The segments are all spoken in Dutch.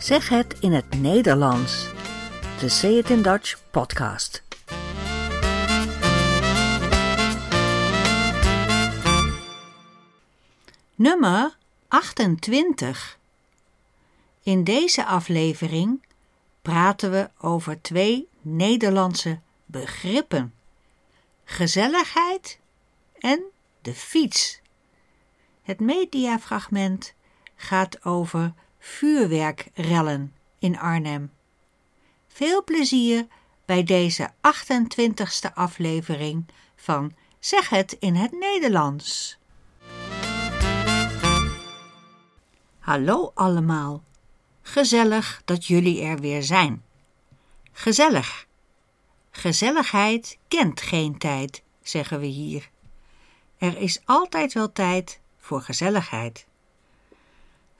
Zeg het in het Nederlands. De Say It in Dutch podcast. Nummer 28. In deze aflevering praten we over twee Nederlandse begrippen: gezelligheid en de fiets. Het mediafragment gaat over vuurwerkrellen in Arnhem. Veel plezier bij deze 28ste aflevering van Zeg het in het Nederlands. Hallo allemaal. Gezellig dat jullie er weer zijn. Gezellig. Gezelligheid kent geen tijd, zeggen we hier. Er is altijd wel tijd voor gezelligheid.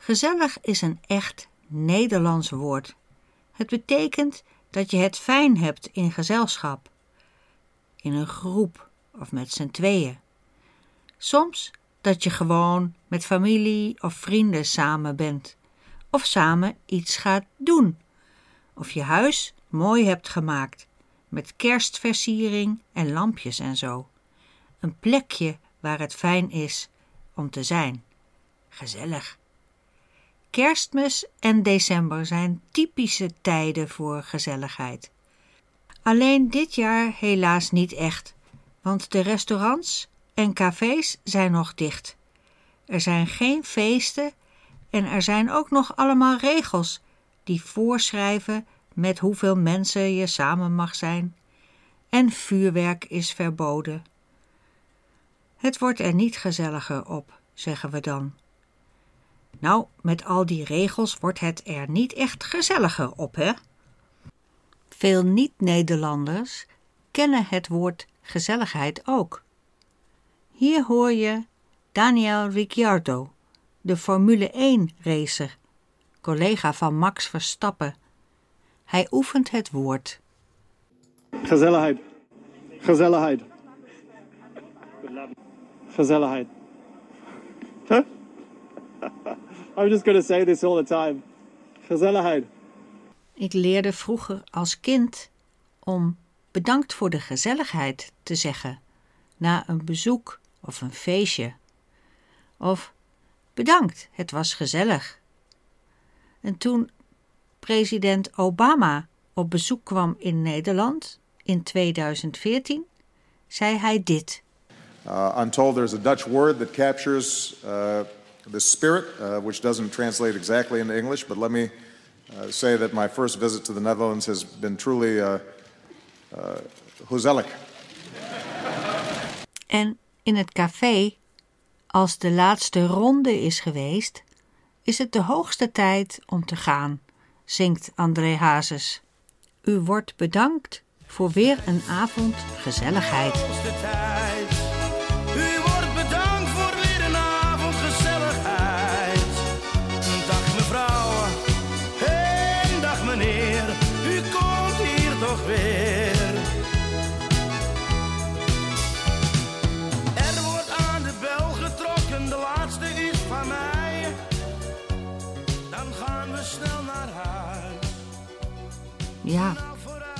Gezellig is een echt Nederlands woord. Het betekent dat je het fijn hebt in gezelschap, in een groep of met z'n tweeën. Soms dat je gewoon met familie of vrienden samen bent, of samen iets gaat doen, of je huis mooi hebt gemaakt met kerstversiering en lampjes en zo. Een plekje waar het fijn is om te zijn. Gezellig. Kerstmis en december zijn typische tijden voor gezelligheid. Alleen dit jaar helaas niet echt, want de restaurants en cafés zijn nog dicht. Er zijn geen feesten en er zijn ook nog allemaal regels die voorschrijven met hoeveel mensen je samen mag zijn. En vuurwerk is verboden. Het wordt er niet gezelliger op, zeggen we dan. Nou, met al die regels wordt het er niet echt gezelliger op, hè? Veel niet-Nederlanders kennen het woord gezelligheid ook. Hier hoor je Daniel Ricciardo, de Formule 1-racer, collega van Max Verstappen. Hij oefent het woord. Gezelligheid. Gezelligheid. Gezelligheid. Huh? I'm just going to say this all the time. Gezelligheid. Ik leerde vroeger als kind om bedankt voor de gezelligheid te zeggen na een bezoek of een feestje. Of bedankt, het was gezellig. En toen president Obama op bezoek kwam in Nederland in 2014, zei hij dit. Uh, I'm told there's a Dutch word that captures uh, the spirit, uh, which doesn't translate exactly into English, but let me uh, say that my first visit to the Netherlands has been truly uh, uh, gezellig. En in het café, als de laatste ronde is geweest, is het de hoogste tijd om te gaan, zingt André Hazes. U wordt bedankt voor weer een avond gezelligheid.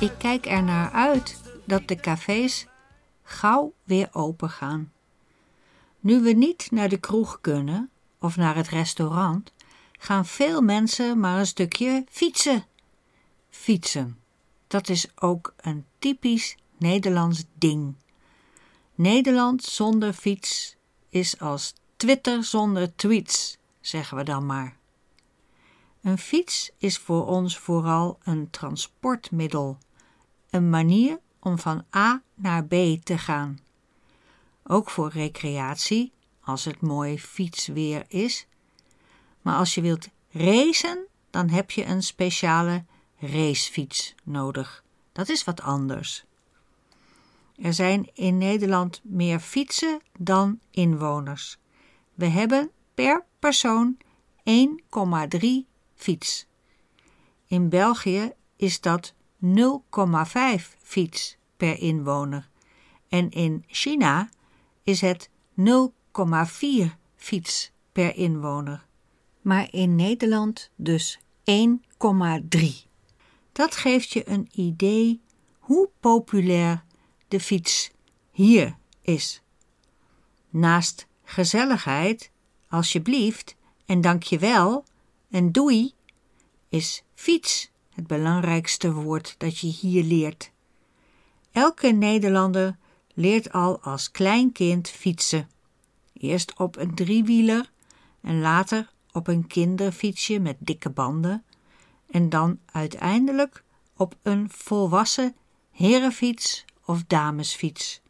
Ik kijk er naar uit dat de cafés gauw weer open gaan. Nu we niet naar de kroeg kunnen of naar het restaurant, gaan veel mensen maar een stukje fietsen. Fietsen, dat is ook een typisch Nederlands ding. Nederland zonder fiets is als Twitter zonder tweets, zeggen we dan maar. Een fiets is voor ons vooral een transportmiddel, een manier om van A naar B te gaan. Ook voor recreatie, als het mooi fietsweer is. Maar als je wilt racen, dan heb je een speciale racefiets nodig. Dat is wat anders. Er zijn in Nederland meer fietsen dan inwoners. We hebben per persoon 1,3 fiets. In België is dat 0,5 fiets per inwoner en in China is het 0,4 fiets per inwoner. Maar in Nederland dus 1,3. Dat geeft je een idee hoe populair de fiets hier is. Naast gezelligheid, alsjeblieft en dankjewel en doei, is fiets het belangrijkste woord dat je hier leert. Elke Nederlander leert al als klein kind fietsen. Eerst op een driewieler en later op een kinderfietsje met dikke banden en dan uiteindelijk op een volwassen herenfiets of damesfiets.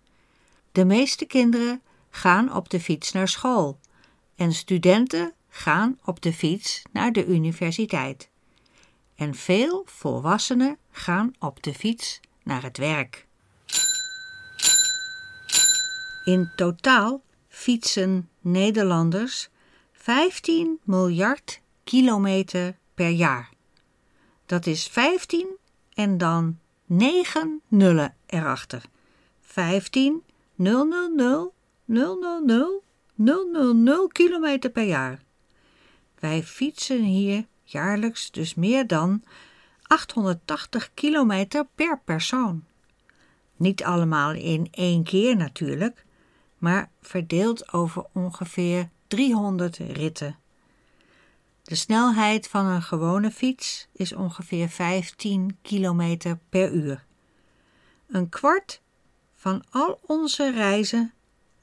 De meeste kinderen gaan op de fiets naar school en studenten gaan op de fiets naar de universiteit. En veel volwassenen gaan op de fiets naar het werk. In totaal fietsen Nederlanders 15 miljard kilometer per jaar. Dat is 15 en dan 9 nullen erachter. 15 000 000 000 kilometer per jaar. Wij fietsen hier jaarlijks dus meer dan 880 kilometer per persoon. Niet allemaal in één keer natuurlijk, maar verdeeld over ongeveer 300 ritten. De snelheid van een gewone fiets is ongeveer 15 km per uur. Een kwart van al onze reizen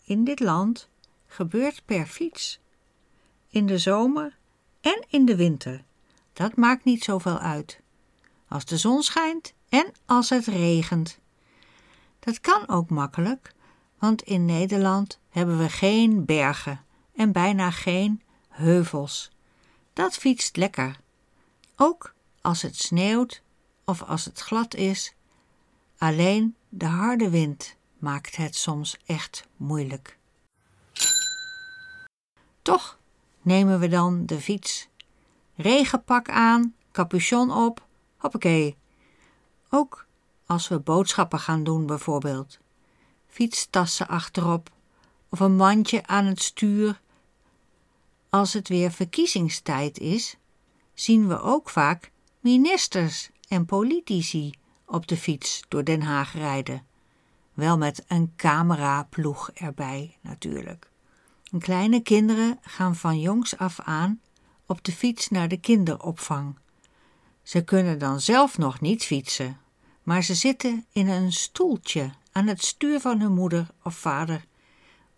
in dit land gebeurt per fiets. In de zomer en in de winter. Dat maakt niet zoveel uit. Als de zon schijnt en als het regent. Dat kan ook makkelijk, want in Nederland hebben we geen bergen en bijna geen heuvels. Dat fietst lekker. Ook als het sneeuwt of als het glad is. Alleen de harde wind maakt het soms echt moeilijk. Toch nemen we dan de fiets. Regenpak aan, capuchon op, hoppakee. Ook als we boodschappen gaan doen bijvoorbeeld. Fietstassen achterop of een mandje aan het stuur. Als het weer verkiezingstijd is, zien we ook vaak ministers en politici op de fiets door Den Haag rijden. Wel met een cameraploeg erbij natuurlijk. Kleine kinderen gaan van jongs af aan op de fiets naar de kinderopvang. Ze kunnen dan zelf nog niet fietsen, maar ze zitten in een stoeltje aan het stuur van hun moeder of vader,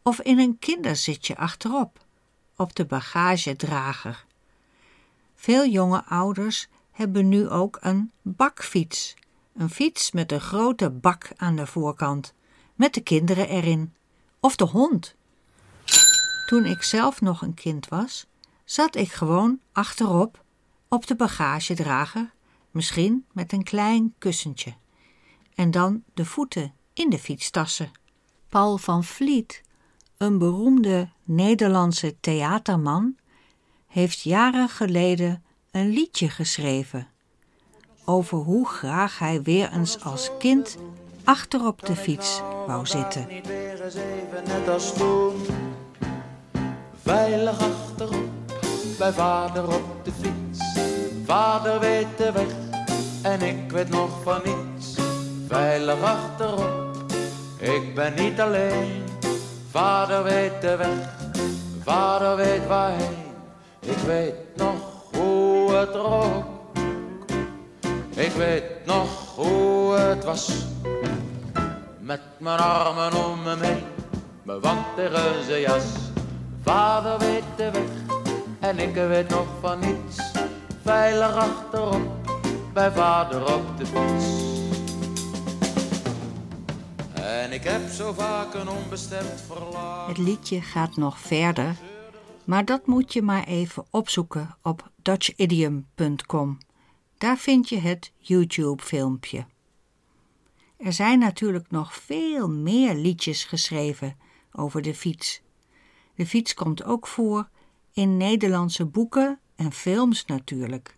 of in een kinderzitje achterop, op de bagagedrager. Veel jonge ouders hebben nu ook een bakfiets, een fiets met een grote bak aan de voorkant, met de kinderen erin, of de hond. Toen ik zelf nog een kind was, zat ik gewoon achterop op de bagagedrager, misschien met een klein kussentje, en dan de voeten in de fietstassen. Paul van Vliet, een beroemde Nederlandse theaterman, heeft jaren geleden een liedje geschreven over hoe graag hij weer eens als kind achterop de fiets wou zitten. Veilig achterop, bij vader op de fiets. Vader weet de weg en ik weet nog van niets. Veilig achterop, ik ben niet alleen. Vader weet de weg, vader weet waarheen. Ik weet nog hoe het rook. Ik weet nog hoe het was. Met mijn armen om me heen, mijn wand tegen zijn jas. Vader weet de weg en ik weet nog van niets. Veilig achterop, bij vader op de fiets. En ik heb zo vaak een onbestemd verlangen. Het liedje gaat nog verder, maar dat moet je maar even opzoeken op dutchidiom.com. Daar vind je het YouTube-filmpje. Er zijn natuurlijk nog veel meer liedjes geschreven over de fiets. De fiets komt ook voor in Nederlandse boeken en films natuurlijk.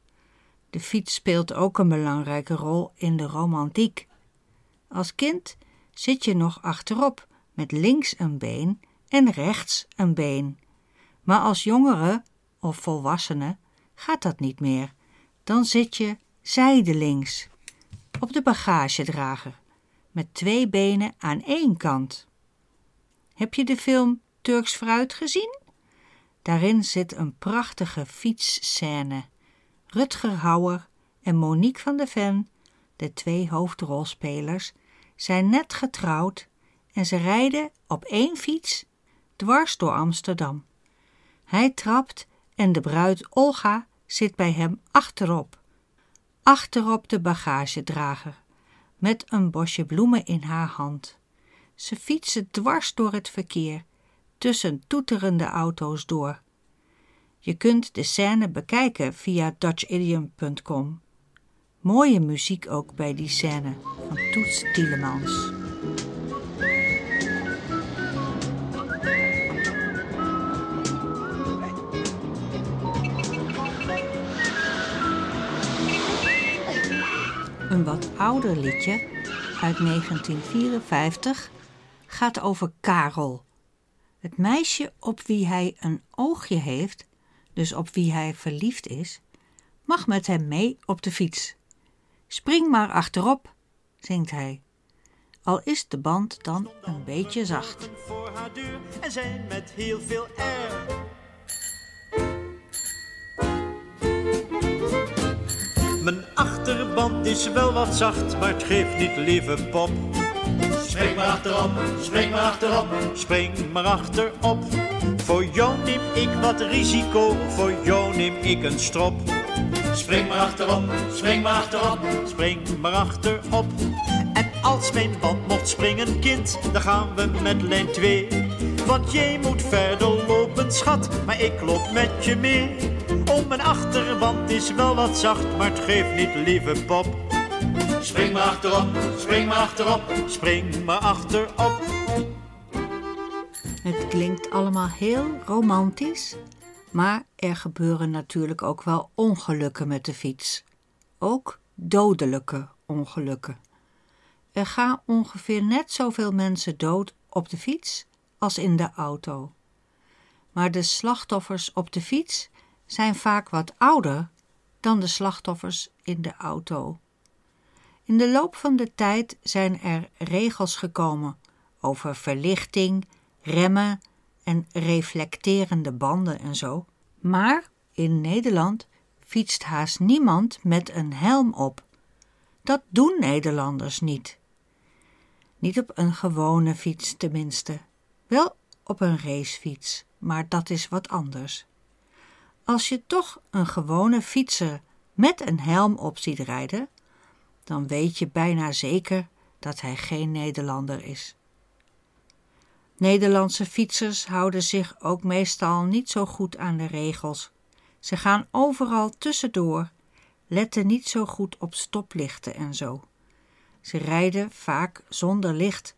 De fiets speelt ook een belangrijke rol in de romantiek. Als kind zit je nog achterop met links een been en rechts een been. Maar als jongere of volwassene gaat dat niet meer. Dan zit je zijdelings op de bagagedrager met twee benen aan één kant. Heb je de film Turks fruit gezien? Daarin zit een prachtige fietsscène. Rutger Hauer en Monique van de Ven, de twee hoofdrolspelers, zijn net getrouwd en ze rijden op één fiets dwars door Amsterdam. Hij trapt en de bruid Olga zit bij hem achterop. Achterop de bagagedrager, met een bosje bloemen in haar hand. Ze fietsen dwars door het verkeer, tussen toeterende auto's door. Je kunt de scène bekijken via dutchidiom.com. Mooie muziek ook bij die scène van Toets Tielemans. Een wat ouder liedje uit 1954 gaat over Karel. Het meisje op wie hij een oogje heeft, dus op wie hij verliefd is, mag met hem mee op de fiets. Spring maar achterop, zingt hij. Al is de band dan een beetje zacht. Voor haar en zijn met heel veel. Mijn achterband is wel wat zacht, maar het geeft niet, lieve pop. Spring maar achterop, spring maar achterop, spring maar achterop. Voor jou neem ik wat risico, voor jou neem ik een strop. Spring maar achterop, spring maar achterop, spring maar achterop. En als mijn band mocht springen, kind, dan gaan we met lijn 2. Want jij moet verder lopen, schat, maar ik loop met je mee. Oh, mijn achterband is wel wat zacht, maar het geeft niet, lieve pop. Spring maar achterop, spring maar achterop, spring maar achterop. Het klinkt allemaal heel romantisch, maar er gebeuren natuurlijk ook wel ongelukken met de fiets. Ook dodelijke ongelukken. Er gaan ongeveer net zoveel mensen dood op de fiets als in de auto. Maar de slachtoffers op de fiets zijn vaak wat ouder dan de slachtoffers in de auto. In de loop van de tijd zijn er regels gekomen over verlichting, remmen en reflecterende banden en zo. Maar in Nederland fietst haast niemand met een helm op. Dat doen Nederlanders niet. Niet op een gewone fiets tenminste. Wel op een racefiets, maar dat is wat anders. Als je toch een gewone fietser met een helm op ziet rijden, dan weet je bijna zeker dat hij geen Nederlander is. Nederlandse fietsers houden zich ook meestal niet zo goed aan de regels. Ze gaan overal tussendoor, letten niet zo goed op stoplichten en zo. Ze rijden vaak zonder licht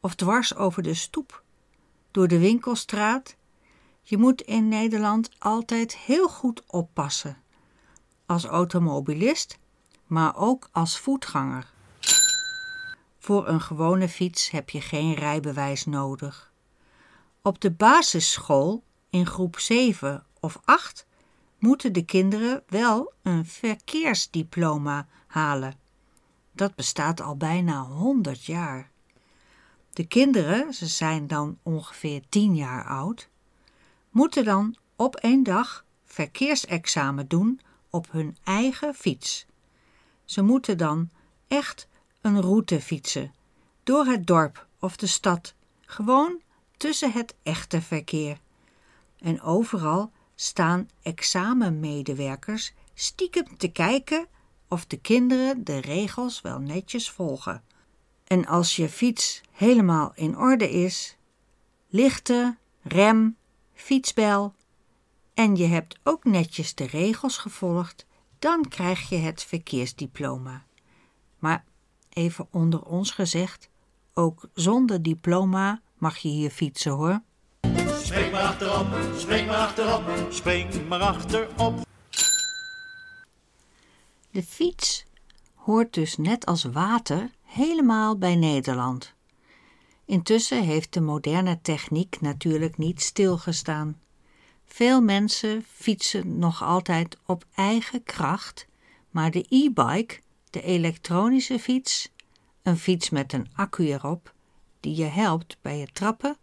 of dwars over de stoep, door de winkelstraat. Je moet in Nederland altijd heel goed oppassen. Als automobilist, maar ook als voetganger. Voor een gewone fiets heb je geen rijbewijs nodig. Op de basisschool in groep 7 of 8 moeten de kinderen wel een verkeersdiploma halen. Dat bestaat al bijna 100 jaar. De kinderen, ze zijn dan ongeveer 10 jaar oud, moeten dan op één dag verkeersexamen doen op hun eigen fiets. Ze moeten dan echt een route fietsen, door het dorp of de stad, gewoon tussen het echte verkeer. En overal staan examenmedewerkers stiekem te kijken of de kinderen de regels wel netjes volgen. En als je fiets helemaal in orde is, lichten, rem, fietsbel en je hebt ook netjes de regels gevolgd, dan krijg je het verkeersdiploma. Maar even onder ons gezegd, ook zonder diploma mag je hier fietsen hoor. Spring maar achterop, spring maar achterop, spring maar achterop. De fiets hoort dus net als water helemaal bij Nederland. Intussen heeft de moderne techniek natuurlijk niet stilgestaan. Veel mensen fietsen nog altijd op eigen kracht, maar de e-bike, de elektronische fiets, een fiets met een accu erop, die je helpt bij het trappen,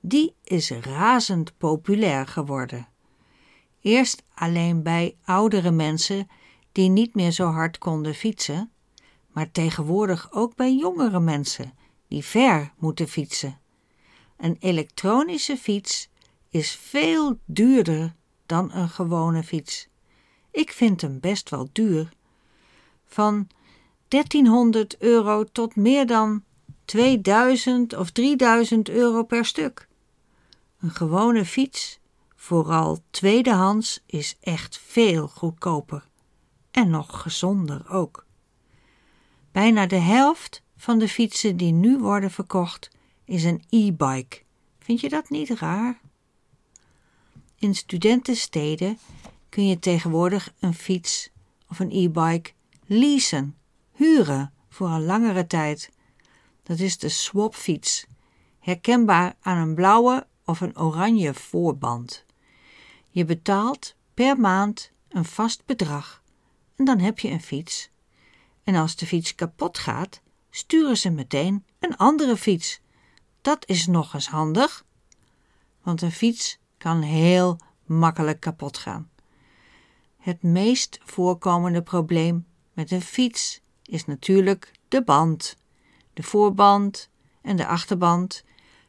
die is razend populair geworden. Eerst alleen bij oudere mensen die niet meer zo hard konden fietsen, maar tegenwoordig ook bij jongere mensen die ver moeten fietsen. Een elektronische fiets is veel duurder dan een gewone fiets. Ik vind hem best wel duur. Van 1300 euro tot meer dan 2000 of 3000 euro per stuk. Een gewone fiets, vooral tweedehands, is echt veel goedkoper. En nog gezonder ook. Bijna de helft van de fietsen die nu worden verkocht is een e-bike. Vind je dat niet raar? In studentensteden kun je tegenwoordig een fiets of een e-bike leasen, huren voor een langere tijd. Dat is de swapfiets, herkenbaar aan een blauwe of een oranje voorband. Je betaalt per maand een vast bedrag en dan heb je een fiets. En als de fiets kapot gaat, sturen ze meteen een andere fiets. Dat is nog eens handig, want een fiets kan heel makkelijk kapot gaan. Het meest voorkomende probleem met een fiets is natuurlijk de band. De voorband en de achterband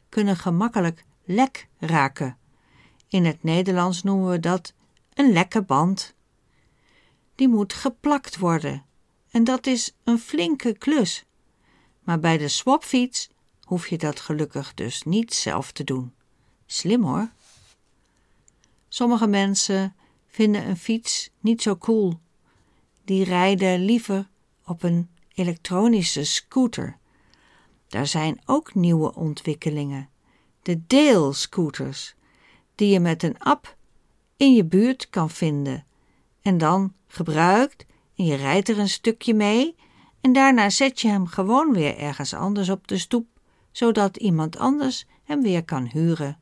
kunnen gemakkelijk lek raken. In het Nederlands noemen we dat een lekke band. Die moet geplakt worden en dat is een flinke klus. Maar bij de swapfiets hoef je dat gelukkig dus niet zelf te doen. Slim hoor. Sommige mensen vinden een fiets niet zo cool. Die rijden liever op een elektronische scooter. Daar zijn ook nieuwe ontwikkelingen. De Dale-scooters, die je met een app in je buurt kan vinden en dan gebruikt en je rijdt er een stukje mee en daarna zet je hem gewoon weer ergens anders op de stoep, zodat iemand anders hem weer kan huren.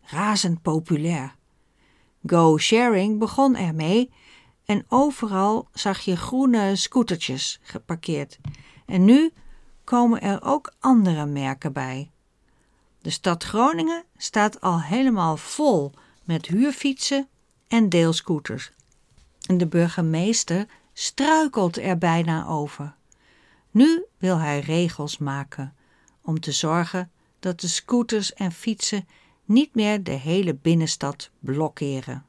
Razend populair. Go Sharing begon ermee en overal zag je groene scootertjes geparkeerd. En nu komen er ook andere merken bij. De stad Groningen staat al helemaal vol met huurfietsen en deelscooters. En de burgemeester struikelt er bijna over. Nu wil hij regels maken om te zorgen dat de scooters en fietsen niet meer de hele binnenstad blokkeren.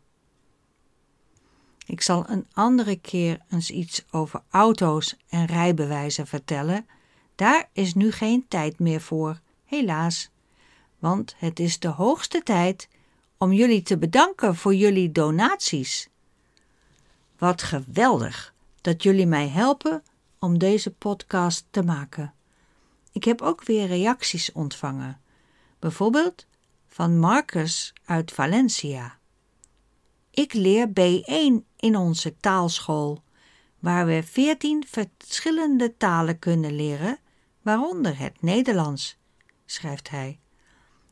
Ik zal een andere keer eens iets over auto's en rijbewijzen vertellen. Daar is nu geen tijd meer voor, helaas. Want het is de hoogste tijd om jullie te bedanken voor jullie donaties. Wat geweldig dat jullie mij helpen om deze podcast te maken. Ik heb ook weer reacties ontvangen. Bijvoorbeeld van Marcus uit Valencia. Ik leer B1 in onze taalschool, waar we veertien verschillende talen kunnen leren, waaronder het Nederlands, schrijft hij.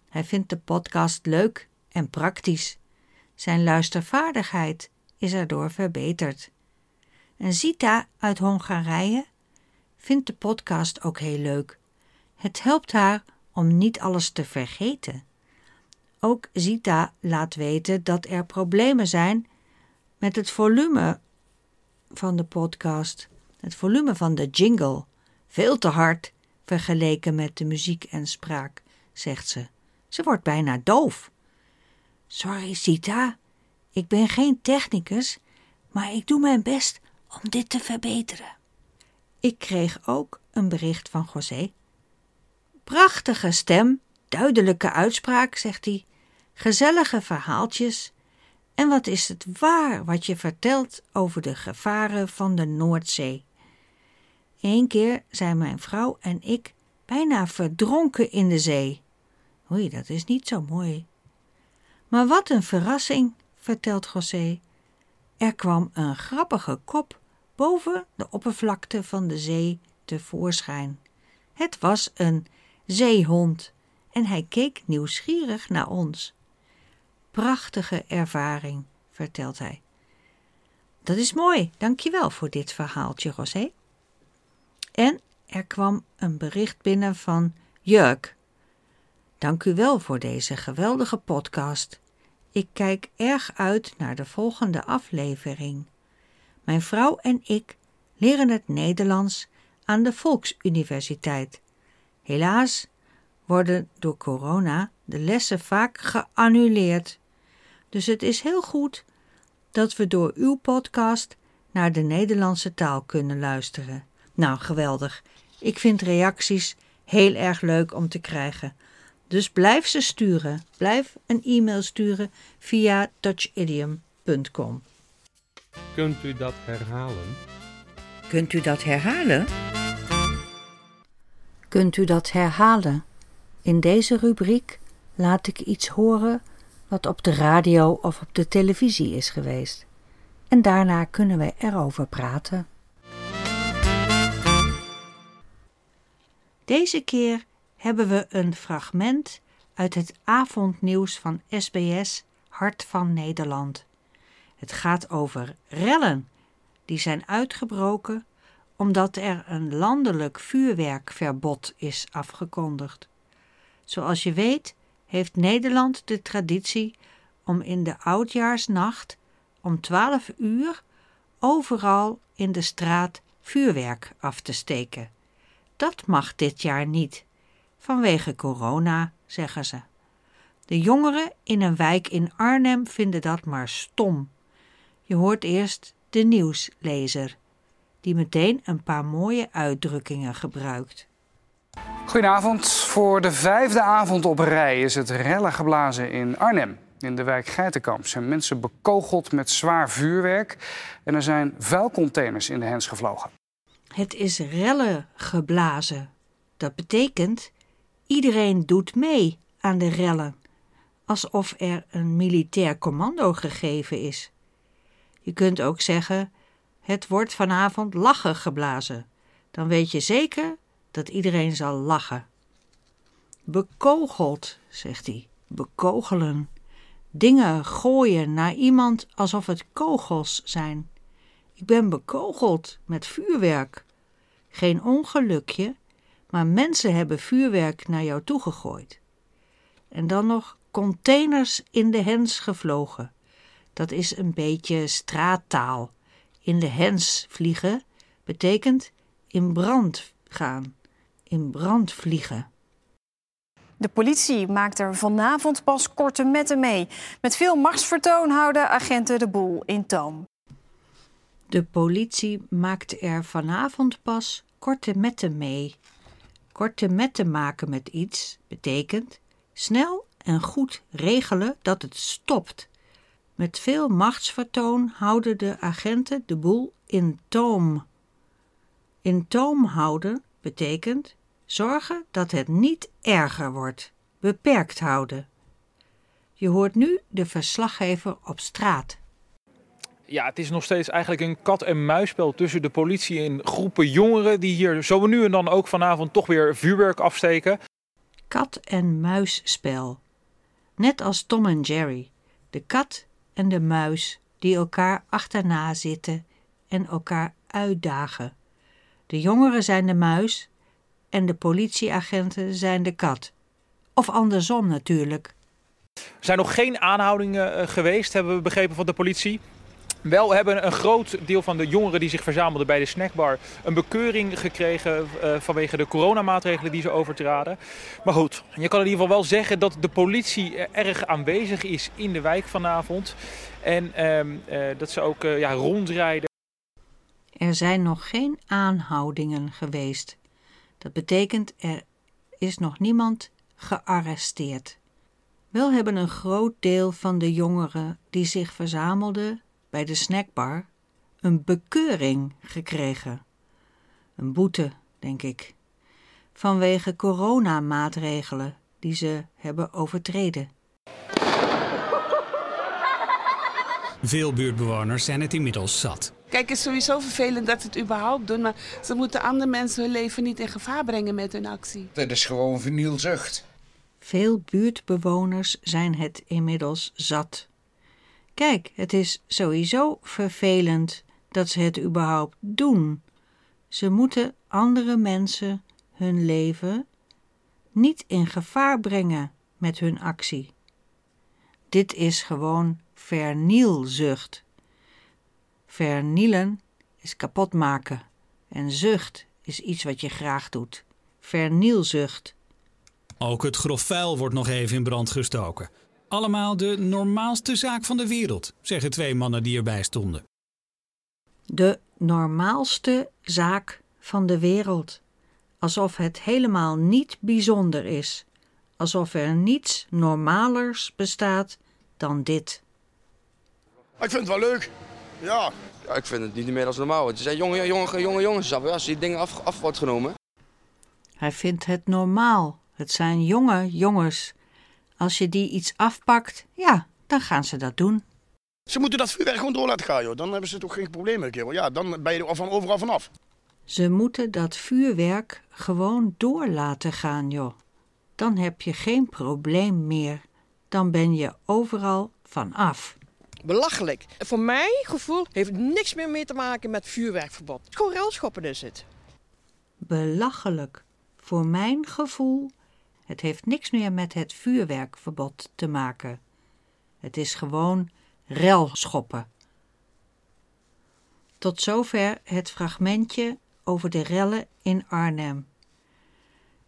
Hij vindt de podcast leuk en praktisch. Zijn luistervaardigheid is erdoor verbeterd. En Zita uit Hongarije vindt de podcast ook heel leuk. Het helpt haar om niet alles te vergeten. Ook Zita laat weten dat er problemen zijn met het volume van de podcast, het volume van de jingle. Veel te hard vergeleken met de muziek en spraak, zegt ze. Ze wordt bijna doof. Sorry, Zita, ik ben geen technicus, maar ik doe mijn best om dit te verbeteren. Ik kreeg ook een bericht van José. Prachtige stem, duidelijke uitspraak, zegt hij, gezellige verhaaltjes. En wat is het waar wat je vertelt over de gevaren van de Noordzee? Eén keer zijn mijn vrouw en ik bijna verdronken in de zee. Oei, dat is niet zo mooi. Maar wat een verrassing, vertelt José. Er kwam een grappige kop boven de oppervlakte van de zee tevoorschijn. Het was een zeehond en hij keek nieuwsgierig naar ons. prachtige ervaring, vertelt hij. Dat is mooi, dankjewel voor dit verhaaltje, Rosé. En er kwam een bericht binnen van Jurk. Dank u wel voor deze geweldige podcast. Ik kijk erg uit naar de volgende aflevering. Mijn vrouw en ik leren het Nederlands aan de Volksuniversiteit. Helaas worden door corona de lessen vaak geannuleerd. Dus het is heel goed dat we door uw podcast naar de Nederlandse taal kunnen luisteren. Nou, geweldig. Ik vind reacties heel erg leuk om te krijgen. Dus blijf ze sturen. Blijf een e-mail sturen via touchidiom.com. Kunt u dat herhalen? Kunt u dat herhalen? Kunt u dat herhalen? In deze rubriek laat ik iets horen wat op de radio of op de televisie is geweest. En daarna kunnen we erover praten. Deze keer hebben we een fragment uit het avondnieuws van SBS Hart van Nederland. Het gaat over rellen die zijn uitgebroken omdat er een landelijk vuurwerkverbod is afgekondigd. Zoals je weet heeft Nederland de traditie om in de oudjaarsnacht om twaalf uur overal in de straat vuurwerk af te steken. Dat mag dit jaar niet, vanwege corona, zeggen ze. De jongeren in een wijk in Arnhem vinden dat maar stom. Je hoort eerst de nieuwslezer, die meteen een paar mooie uitdrukkingen gebruikt. Goedenavond. Voor de vijfde avond op rij is het rellen geblazen in Arnhem. In de wijk Geitenkamp zijn mensen bekogeld met zwaar vuurwerk en er zijn vuilcontainers in de hens gevlogen. Het is rellen geblazen. Dat betekent iedereen doet mee aan de rellen, alsof er een militair commando gegeven is. Je kunt ook zeggen: het wordt vanavond lachen geblazen. Dan weet je zeker dat iedereen zal lachen. Bekogeld, zegt hij, bekogelen. Dingen gooien naar iemand alsof het kogels zijn. Ik ben bekogeld met vuurwerk. Geen ongelukje, maar mensen hebben vuurwerk naar jou toegegooid. En dan nog containers in de hens gevlogen. Dat is een beetje straattaal. In de hens vliegen betekent in brand gaan, in brand vliegen. De politie maakt er vanavond pas korte metten mee. Met veel machtsvertoon houden agenten de boel in toom. De politie maakt er vanavond pas korte metten mee. Korte metten maken met iets betekent snel en goed regelen dat het stopt. Met veel machtsvertoon houden de agenten de boel in toom. In toom houden betekent zorgen dat het niet erger wordt, beperkt houden. Je hoort nu de verslaggever op straat. Ja, het is nog steeds eigenlijk een kat-en-muisspel tussen de politie en groepen jongeren die hier zo nu en dan ook vanavond toch weer vuurwerk afsteken. Kat-en-muisspel. Net als Tom en Jerry, de kat en de muis die elkaar achterna zitten en elkaar uitdagen. De jongeren zijn de muis en de politieagenten zijn de kat. Of andersom natuurlijk. Er zijn nog geen aanhoudingen eh, geweest, hebben we begrepen van de politie. Wel hebben een groot deel van de jongeren die zich verzamelden bij de snackbar een bekeuring gekregen uh, vanwege de coronamaatregelen die ze overtraden. Maar goed, je kan in ieder geval wel zeggen dat de politie erg aanwezig is in de wijk vanavond. En uh, uh, dat ze ook ja, rondrijden. Er zijn nog geen aanhoudingen geweest. Dat betekent er is nog niemand gearresteerd. Wel hebben een groot deel van de jongeren die zich verzamelden bij de snackbar een bekeuring gekregen. Een boete, denk ik. Vanwege coronamaatregelen die ze hebben overtreden. Veel buurtbewoners zijn het inmiddels zat. Kijk, het is sowieso vervelend dat ze het überhaupt doen, maar ze moeten andere mensen hun leven niet in gevaar brengen met hun actie. Dat is gewoon vernielzucht. Veel buurtbewoners zijn het inmiddels zat. Kijk, het is sowieso vervelend dat ze het überhaupt doen. Ze moeten andere mensen hun leven niet in gevaar brengen met hun actie. Dit is gewoon vernielzucht. Vernielen is kapot maken en zucht is iets wat je graag doet. Vernielzucht. Ook het grof vuil wordt nog even in brand gestoken. Allemaal de normaalste zaak van de wereld, zeggen twee mannen die erbij stonden. De normaalste zaak van de wereld. Alsof het helemaal niet bijzonder is. Alsof er niets normalers bestaat dan dit. Ik vind het wel leuk. Ja. Ja, ik vind het niet meer als normaal. Het zijn jonge, jonge, jonge jongens als die dingen af, af wordt genomen. Hij vindt het normaal. Het zijn jonge jongens. Als je die iets afpakt, ja, dan gaan ze dat doen. Ze moeten dat vuurwerk gewoon door laten gaan, joh. Dan hebben ze toch geen probleem meer, kerel. Ja, dan ben je er van overal vanaf. Ze moeten dat vuurwerk gewoon door laten gaan, joh. Dan heb je geen probleem meer. Dan ben je overal vanaf. Belachelijk. Voor mijn gevoel heeft niks meer mee te maken met vuurwerkverbod. Gewoon railschoppen is het. Belachelijk. Voor mijn gevoel, het heeft niks meer met het vuurwerkverbod te maken. Het is gewoon relschoppen. Tot zover het fragmentje over de rellen in Arnhem.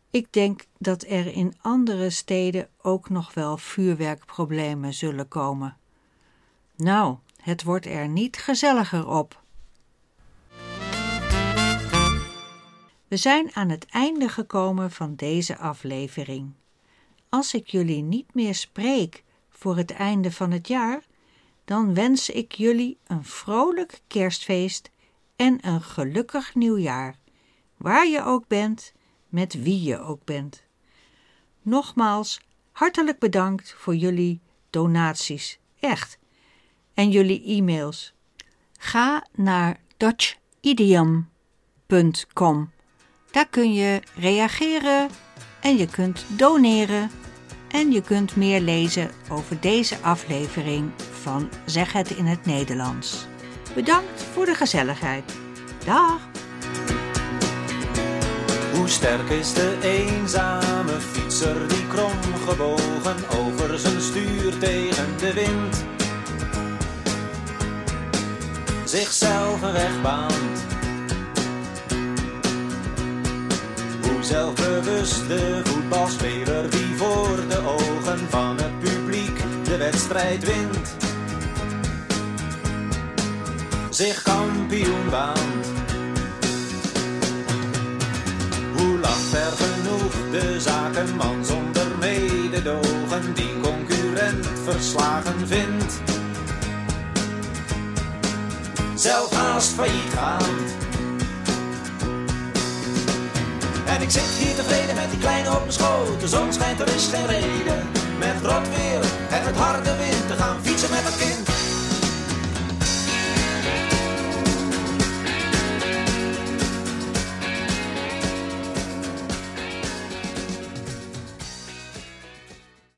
Ik denk dat er in andere steden ook nog wel vuurwerkproblemen zullen komen. Nou, het wordt er niet gezelliger op. We zijn aan het einde gekomen van deze aflevering. Als ik jullie niet meer spreek voor het einde van het jaar, dan wens ik jullie een vrolijk kerstfeest en een gelukkig nieuwjaar, waar je ook bent, met wie je ook bent. Nogmaals, hartelijk bedankt voor jullie donaties, echt, en jullie e-mails. Ga naar dutchidiom.com. Daar kun je reageren en je kunt doneren en je kunt meer lezen over deze aflevering van Zeg het in het Nederlands. Bedankt voor de gezelligheid. Dag! Hoe sterk is de eenzame fietser die kromgebogen over zijn stuur tegen de wind zichzelf een weg baant? Hoe zelfbewust de voetbalspeler die voor de ogen van het publiek de wedstrijd wint zich kampioen baant. Hoe lang ver genoeg de zakenman zonder mededogen die concurrent verslagen vindt. Zelf haast failliet gaand. En ik zit hier tevreden met die kleine op mijn schoot. De zon schijnt, er is geen reden. Met rot weer en met harde wind te gaan fietsen met een kind